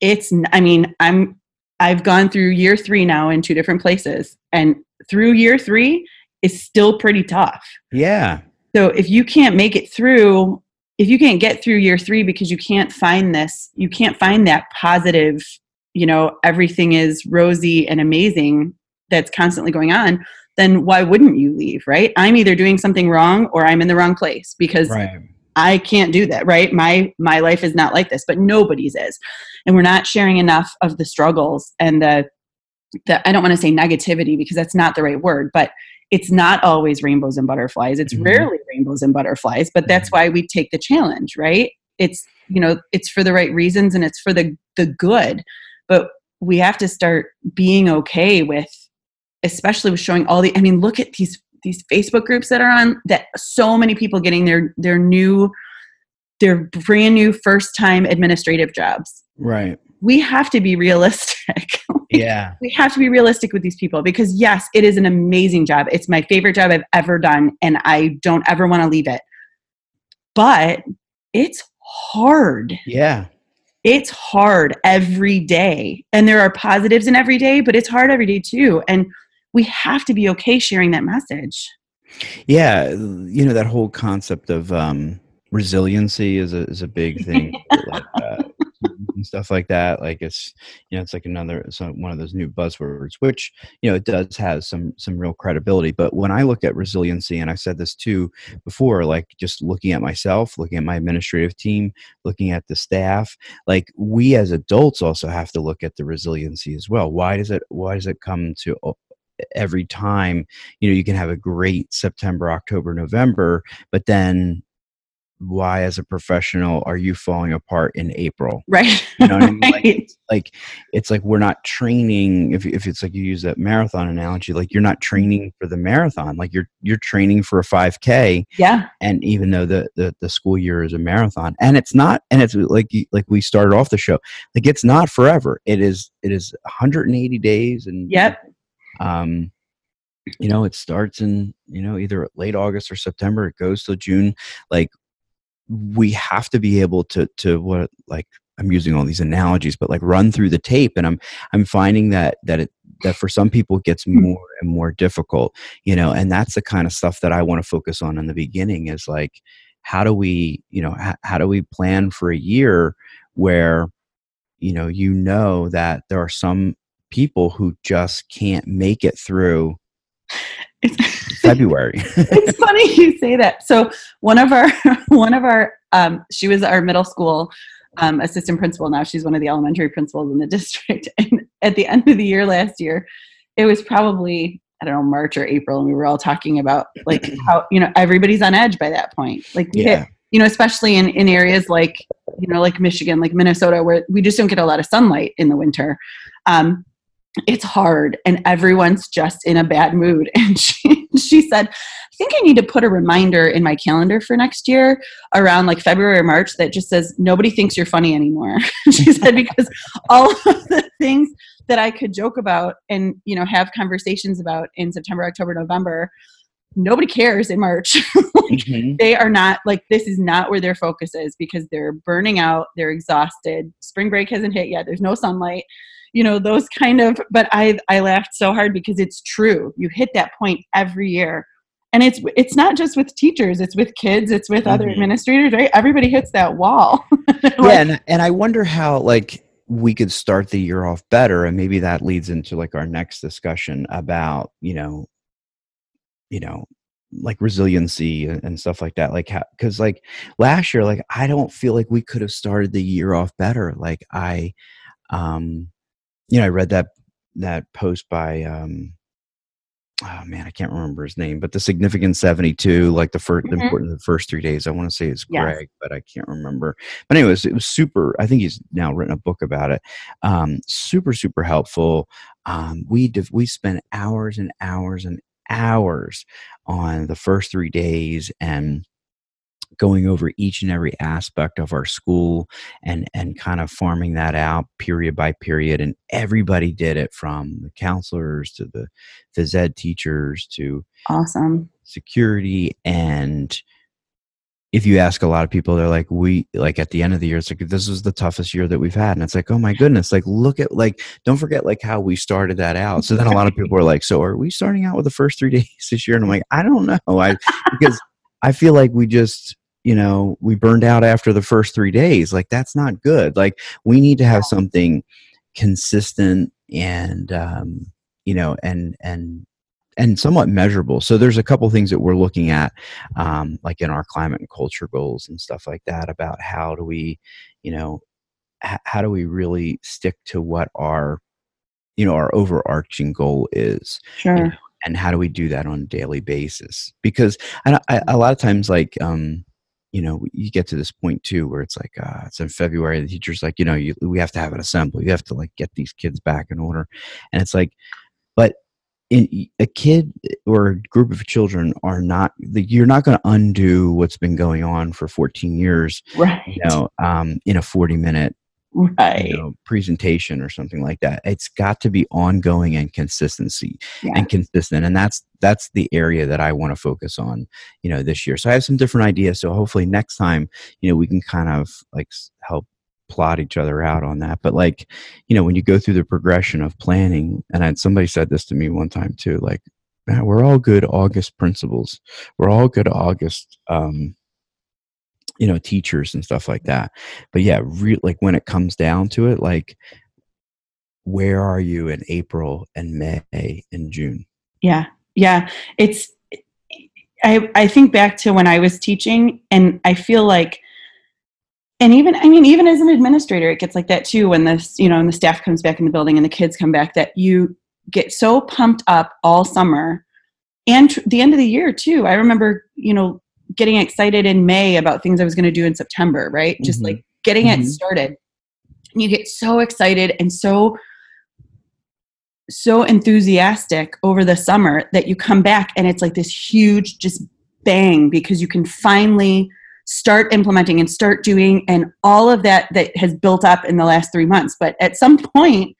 it's i mean i'm i've gone through year three now in two different places and through year three is still pretty tough. Yeah. So if you can't make it through if you can't get through year three because you can't find this you can't find that positive you know everything is rosy and amazing that's constantly going on then why wouldn't you leave right? I'm either doing something wrong or i'm in the wrong place because right. i can't do that right? My my life is not like this but nobody's is. And we're not sharing enough of the struggles and the the i don't want to say negativity because that's not the right word but it's not always rainbows and butterflies. It's mm-hmm. rarely rainbows and butterflies but that's mm-hmm. why we take the challenge right? It's you know it's for the right reasons and it's for the the good but we have to start being okay with especially with showing all the i mean look at these these facebook groups that are on that so many people getting their their new their brand new first time administrative jobs. Right. We have to be realistic yeah. We have to be realistic with these people because yes it is an amazing job. It's my favorite job i've ever done and i don't ever want to leave it. But it's hard. Yeah. It's hard every day and there are positives in every day but it's hard every day too and we have to be okay sharing that message. Yeah you know that whole concept of um resiliency is a is a big thing like, uh, and stuff like that like it's you know it's like another one of those new buzzwords which you know it does have some some real credibility but when i look at resiliency and i said this too before like just looking at myself looking at my administrative team looking at the staff like we as adults also have to look at the resiliency as well. Why does it why does it come to every time you know you can have a great september october november but then why as a professional are you falling apart in april? Right you know what i mean? Like, it's like it's like we're not training if, if it's like you use that marathon analogy like you're not training for the marathon like you're you're training for a 5k yeah. and even though the the, the school year is a marathon and it's not and it's like like we started off the show like it's not forever. It is it is 180 days and yep. um you know it starts in you know either late august or september it goes till june like we have to be able to to what like I'm using all these analogies, but like run through the tape, and I'm I'm finding that that it that for some people it gets hmm. more and more difficult, you know, and that's the kind of stuff that I want to focus on in the beginning is like how do we you know how do we plan for a year where you know you know that there are some people who just can't make it through February. it's funny you say that. So one of our one of our um, she was our middle school um, assistant principal. Now she's one of the elementary principals in the district. And at the end of the year last year, it was probably I don't know March or April, and we were all talking about like how you know everybody's on edge by that point. Like yeah. Hit, you know, especially in in areas like you know like Michigan, like Minnesota, where we just don't get a lot of sunlight in the winter. Um, it's hard and everyone's just in a bad mood. And she she said i think i need to put a reminder in my calendar for next year around like february or march that just says nobody thinks you're funny anymore. She said because all of the things that i could joke about and you know have conversations about in september october november nobody cares in march. Like, mm-hmm. they are not like this is not where their focus is because they're burning out they're exhausted spring break hasn't hit yet there's no sunlight you know those kind of but i i laughed so hard because it's true. You hit that point every year. And it's it's not just with teachers it's with kids it's with mm-hmm. other administrators right? Everybody hits that wall. Like, yeah and, and i wonder how like we could start the year off better and maybe that leads into like our next discussion about you know you know like resiliency and stuff like that like because like last year like i don't feel like we could have started the year off better. Like i um you know, I read that that post by um oh man, I can't remember his name, but the significant 72, like the 1st mm-hmm. important the first three days. I want to say it's Greg, yes. but I can't remember. But anyways, it was super. I think he's now written a book about it. Um, super, super helpful. Um, we div- we spent hours and hours and hours on the first three days and going over each and every aspect of our school and and kind of farming that out period by period and everybody did it from the counselors to the phys ed teachers to awesome. security and if you ask a lot of people they're like we like at the end of the year it's like this is the toughest year that we've had and it's like oh my goodness like look at like don't forget like how we started that out. So then a lot of people are like so are we starting out with the first three days this year? And i'm like i don't know i because i feel like we just you know we burned out after the first three days like that's not good. Like we need to have something consistent and um you know and and and somewhat measurable. So there's a couple things that we're looking at um like in our climate and culture goals and stuff like that about how do we you know h- how do we really stick to what our you know our overarching goal is sure. you know, and how do we do that on a daily basis? Because I, I, a lot of times like um you know you get to this point too where it's like uh, it's in february the teacher's like you know you, we have to have an assembly. You have to like get these kids back in order. And it's like but in, a kid or a group of children are not you're not going to undo what's been going on for 14 years right. you know um, in a 40 minute right you know, presentation or something like that it's got to be ongoing and consistency yeah. and consistent and that's that's the area that i want to focus on you know this year so i have some different ideas so hopefully next time you know we can kind of like help plot each other out on that but like you know when you go through the progression of planning and I, somebody said this to me one time too like man, we're all good august principals. we're all good august um you know teachers and stuff like that. But yeah re- like when it comes down to it like where are you in april and may and june? Yeah yeah. It's i i think back to when i was teaching and i feel like and even i mean even as an administrator it gets like that too when this you know and the staff comes back in the building and the kids come back that you get so pumped up all summer and tr- the end of the year too. I remember you know getting excited in may about things i was going to do in september right mm-hmm. just like getting mm-hmm. it started and you get so excited and so so enthusiastic over the summer that you come back and it's like this huge just bang because you can finally start implementing and start doing and all of that that has built up in the last three months but at some point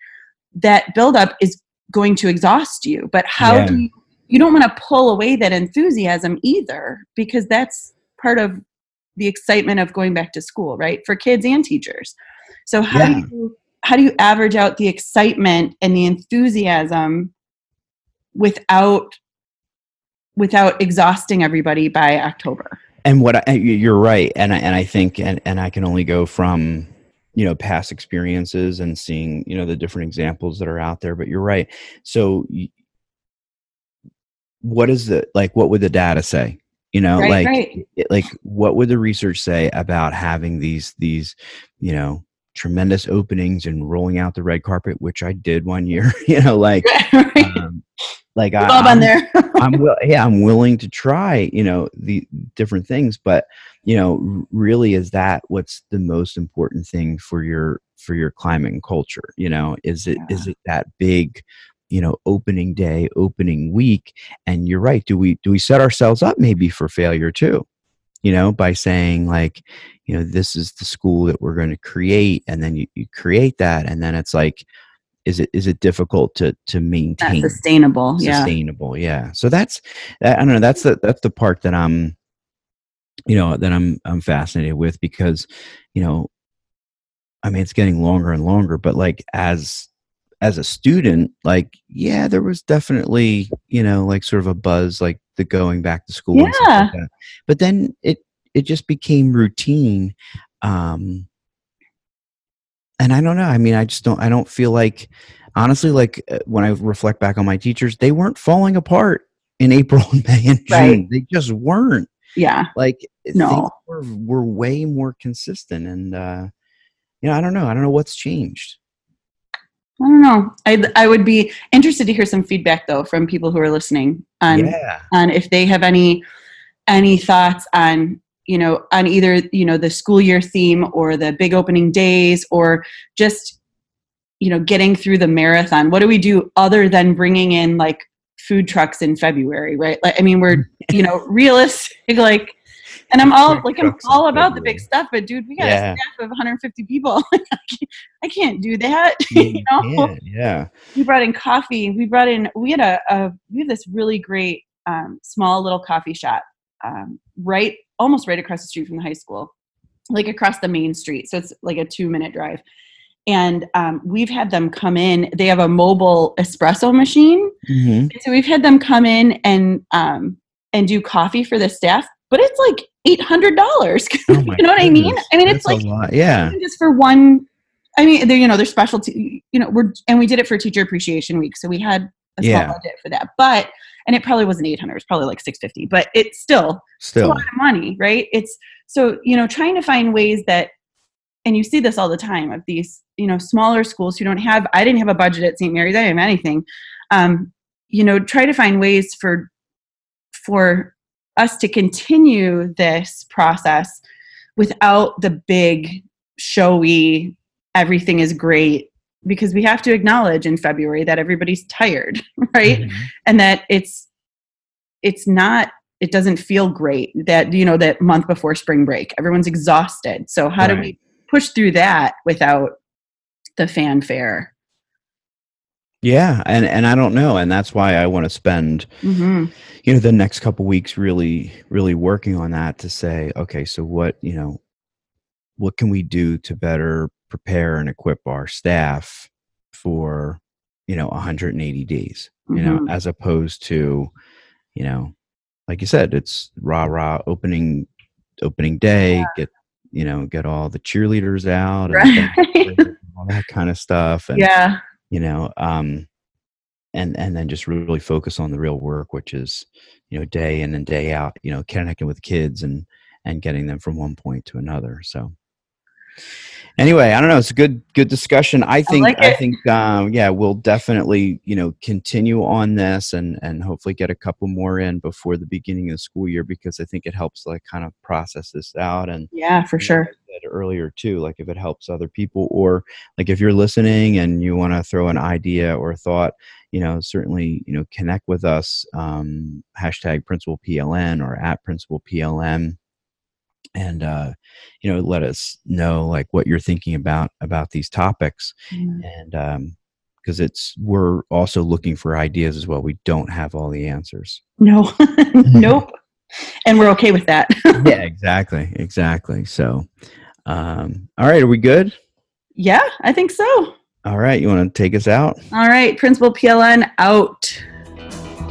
that buildup is going to exhaust you but how yeah. do you you don't want to pull away that enthusiasm either because that's part of the excitement of going back to school right for kids and teachers. So how yeah. do you how do you average out the excitement and the enthusiasm without without exhausting everybody by october? And what I, you're right and I, and I think and, and I can only go from you know past experiences and seeing you know the different examples that are out there but you're right. So what is the like what would the data say you know right, like right. like what would the research say about having these these you know tremendous openings and rolling out the red carpet which i did one year you know like right. um, like I, am there. I'm yeah, I'm willing to try, you know, the different things, but you know, really is that what's the most important thing for your for your climate and culture? You know, is it yeah. is it that big, you know, opening day, opening week? And you're right. Do we do we set ourselves up maybe for failure too? You know, by saying like, you know, this is the school that we're going to create, and then you, you create that, and then it's like, is it is it difficult to to maintain sustainable sustainable yeah. yeah so that's i don't know that's the that's the part that i'm you know that i'm i'm fascinated with because you know i mean it's getting longer and longer but like as as a student like yeah there was definitely you know like sort of a buzz like the going back to school yeah. Like but then it it just became routine um and I don't know. I mean, I just don't. I don't feel like, honestly, like uh, when I reflect back on my teachers, they weren't falling apart in April and May and June. Right. They just weren't. Yeah. Like no, were, were way more consistent, and uh, you know, I don't know. I don't know what's changed. I don't know. I I would be interested to hear some feedback though from people who are listening on yeah. on if they have any any thoughts on you know on either you know the school year theme or the big opening days or just you know getting through the marathon what do we do other than bringing in like food trucks in february right like i mean we're you know realistic like and I'm all like, I'm all about the big stuff, but dude, we got yeah. a staff of 150 people. I can't do that. you know? Yeah. We brought in coffee. We brought in. We had a, a we have this really great um, small little coffee shop um, right, almost right across the street from the high school, like across the main street. So it's like a two minute drive. And um, we've had them come in. They have a mobile espresso machine. Mm-hmm. So we've had them come in and um, and do coffee for the staff, but it's like eight hundred dollars. Oh you know what I mean? I mean, it's like yeah, just for one. I mean, they're you know, they're specialty. You know, we're and we did it for Teacher Appreciation Week, so we had a small yeah. budget for that. But and it probably wasn't 800 it's probably like 650 but it's still still a lot of money right it's so you know trying to find ways that and you see this all the time of these you know smaller schools who don't have i didn't have a budget at st mary's i didn't have anything um, you know try to find ways for for us to continue this process without the big showy everything is great because we have to acknowledge in February that everybody's tired, right? Mm-hmm. And that it's it's not it doesn't feel great that you know that month before spring break everyone's exhausted. So how right. do we push through that without the fanfare? Yeah, and and I don't know, and that's why I want to spend, mm-hmm. you know, the next couple weeks really, really working on that to say, okay, so what, you know, what can we do to better prepare and equip our staff for you know 180 days you mm-hmm. know as opposed to you know like you said it's rah rah opening opening day yeah. get you know get all the cheerleaders out and right. all that kind of stuff and yeah you know um and and then just really focus on the real work which is you know day in and day out you know connecting with kids and and getting them from one point to another so anyway, I don't know. It's a good good discussion. I think I, like I think um, yeah, we'll definitely you know continue on this and and hopefully get a couple more in before the beginning of the school year because I think it helps like kind of process this out and yeah, for sure. earlier too, like if it helps other people or like if you're listening and you want to throw an idea or thought, you know, certainly you know connect with us. Um, hashtag Principal PLN or at Principal PLN and uh, you know let us know like what you're thinking about about these topics. Mm. and um because it's we're also looking for ideas as well. We don't have all the answers. No. Nope. And we're okay with that. Yeah exactly exactly. So um all right are we good? Yeah i think so. All right you want to take us out? All right principal pln out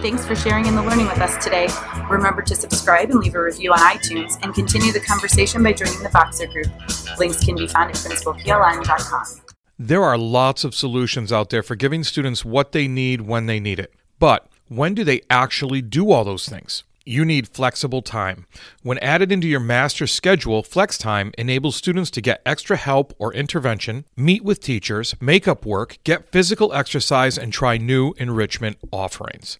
Thanks for sharing in the learning with us today. Remember to subscribe and leave a review on iTunes and continue the conversation by joining the Voxer group. Links can be found at principalpln.com. There are lots of solutions out there for giving students what they need when they need it. But when do they actually do all those things? You need flexible time. When added into your master schedule, Flex Time enables students to get extra help or intervention, meet with teachers, make up work, get physical exercise, and try new enrichment offerings.